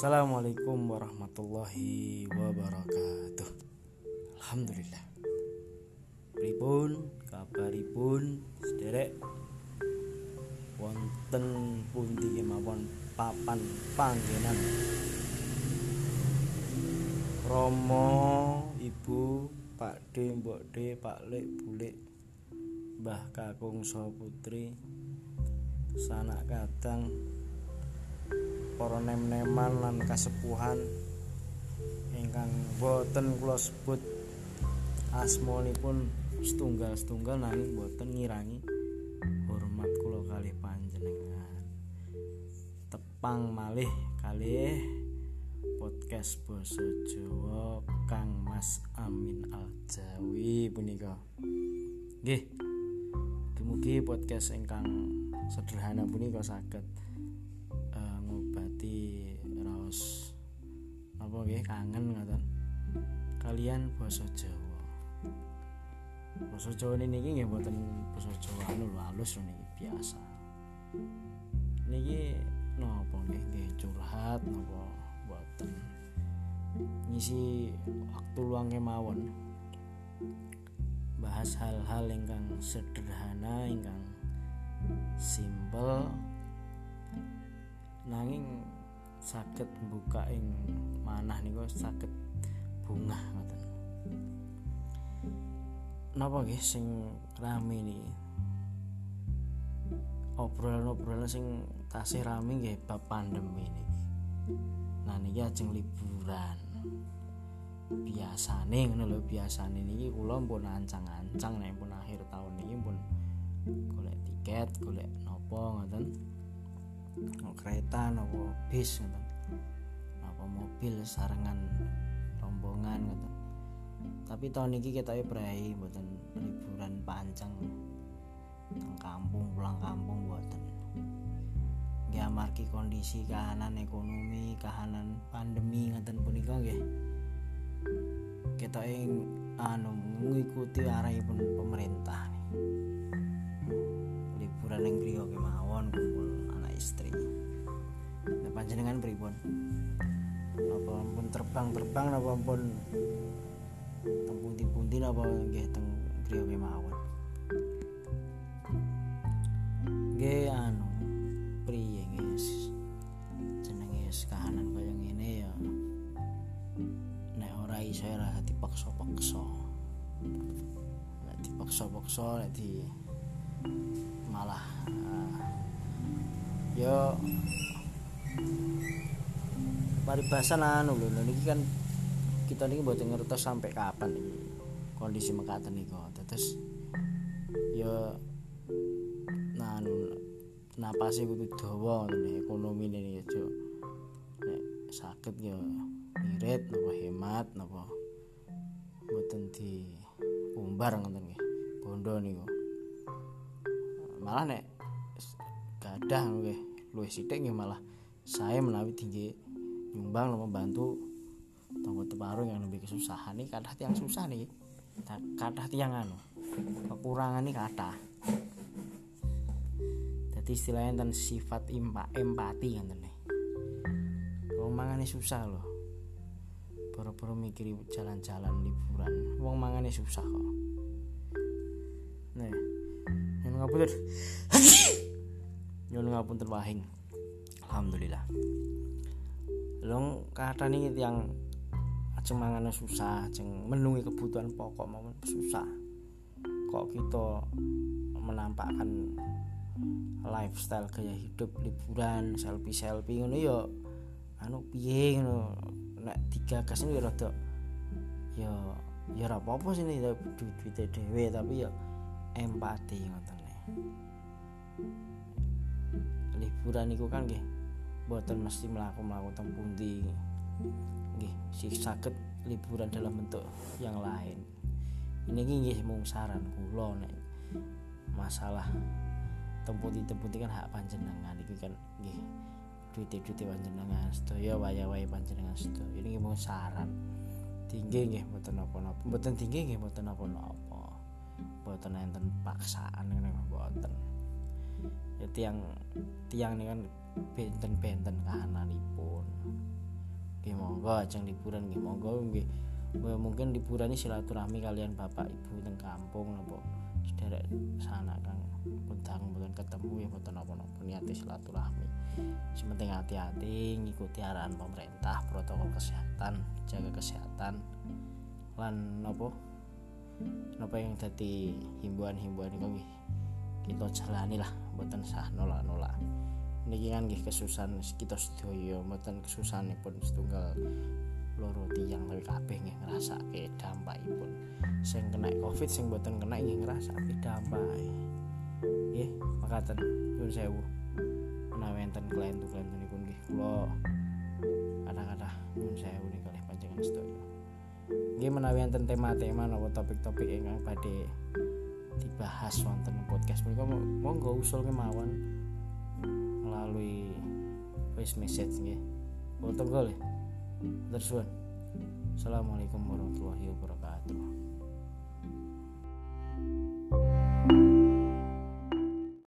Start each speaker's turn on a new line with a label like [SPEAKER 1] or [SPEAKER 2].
[SPEAKER 1] Assalamualaikum warahmatullahi wabarakatuh. Alhamdulillah. Pripun kabaripun sederek wonten pundi kemawon papan panggenan Romo, Ibu, Pak D, Mbok D, Pak Lek, Bulik, Mbah Kakung saha putri, sanak kadang para nem-neman lan kasepuhan. Ingkang boten kula sebut asmanipun setunggal-setunggal nanging boten ngirangi hormat kula kalih panjenengan. Tepang malih kalih podcast basa Jawa Kang Mas Amin Aljawi punika. Nggih. Mugi podcast ingkang sederhana punika saged apa nggih? Kangen ngoten. Kalian basa Jawa. Basa Jawa niki nggih mboten basa Jawa anu halus niki biasa. Niki napa nggih? Nggih curhat napa mboten? Ngisi waktu luang kemawon. Bahas hal-hal ingkang sederhana ingkang simpel. Nanging saged buka ing manah niku saged bunga ngoten. Napa nggih sing rame niki? Obrolan-obrolan sing tasih rame nggih bab pandemi niki. Nah niki ajeng liburan. Biasane ngono lho biasane niki kula pun ancang-ancang nek pun akhir tahun niki pun golek tiket golek nopo ngoten no kereta nopo bis ngoten. Nopo mobil sarengan rombongan ngoten. Tapi tahun ini kita berai buatan liburan panjang teng kampung pulang kampung buatan nggih amargi kondisi kahanan ekonomi kahanan pandemi ngoten punika nggih. Kita ing anu mengikuti arahipun pemerintah. Nih liburan yang griya kemawon kumpul anak istri nah panjenengan pripun? Apa pun terbang-terbang apa pun teng pundi-pundi apa nggih teng griya kemawon? Nggih anu priye guys jenenge kahanan kaya ngene ya. Nek ora iso ora dipaksa-paksa. Nek dipaksa-paksa nek di yo paribasan anu lho niki kan kita niki mboten ngertos sampai kapan iki kondisi mekaten niku. Terus yo nah anu napase kudu dawa ngene ekonomi ini yo nek sakit yo irit napa hemat napa mboten di umbar ngoten nggih bondo niku. Malah nek gadah nggih luwih sithik nggih malah saya menawi tinggi nyumbang napa membantu tonggo teparu yang lebih kesusahan. Nih kadah tiang susah nih kadah tiang anu kekurangan nih kadah jadi istilahnya dan sifat impa, empati kan nih wong mangane susah loh. Baru-baru mikiri jalan-jalan liburan wong mangane susah kok. Nih yang ngapunten yang ngapunten wahing alhamdulillah. Long kata nih yang mangan susah ajeng menuhi kebutuhan pokok maupun susah. Kok kita menampakkan lifestyle gaya hidup liburan selfie selfie ngono ya anu piye ngono. Nek digagas ini rada ya ya ora apa-apa sih duit-duit dhewe tapi ya empati ngoten liburan iku kan nggih boten mesti melaku-melaku teng si sakit liburan dalam bentuk yang lain. Ini nggih mung saran kula nek masalah temputi-temputi kan hak panjenengan iki kan nggih duit-duit panjenengan sedaya waya-waya panjenengan sedaya. Ini nggih mung saran. Tinggi nggih mboten napa-napa mboten tinggi nggih mboten napa-napa mboten enten paksaan ngene mboten ya tiang tiang ini kan benten-benten kahananipun. Nggih monggo ajeng liburan nggih monggo nggih. Mungkin liburan silaturahmi kalian bapak ibu teng kampung napa? Sederek sana kang kundang mboten ketemu ya mboten napa-napa niate silaturahmi. Sementing hati-hati ngikuti arahan pemerintah protokol kesehatan jaga kesehatan. Lan nopo nopo yang jadi himbauan-himbauan itu kita jalani lah mboten sah nolak-nolak. Niki kan nggih kesusahan kita sedaya mboten kesusahanipun setunggal loro tiyang tapi kabeh nggih ngrasake dampakipun. Sing kena covid sing mboten kena nggih ngrasake dampak. Nggih makaten nyuwun sewu. Menawi enten klientu-klientu niku nggih kula kadang-kadang nyuwun sewu nih kalih panjenengan sedaya. Nggih menawi enten tema-tema napa topik-topik ingkang badhe dibahas wonten podcast menika monggo usul kemawon melalui voice message nggih. Foto gol. Terus Assalamualaikum warahmatullahi wabarakatuh.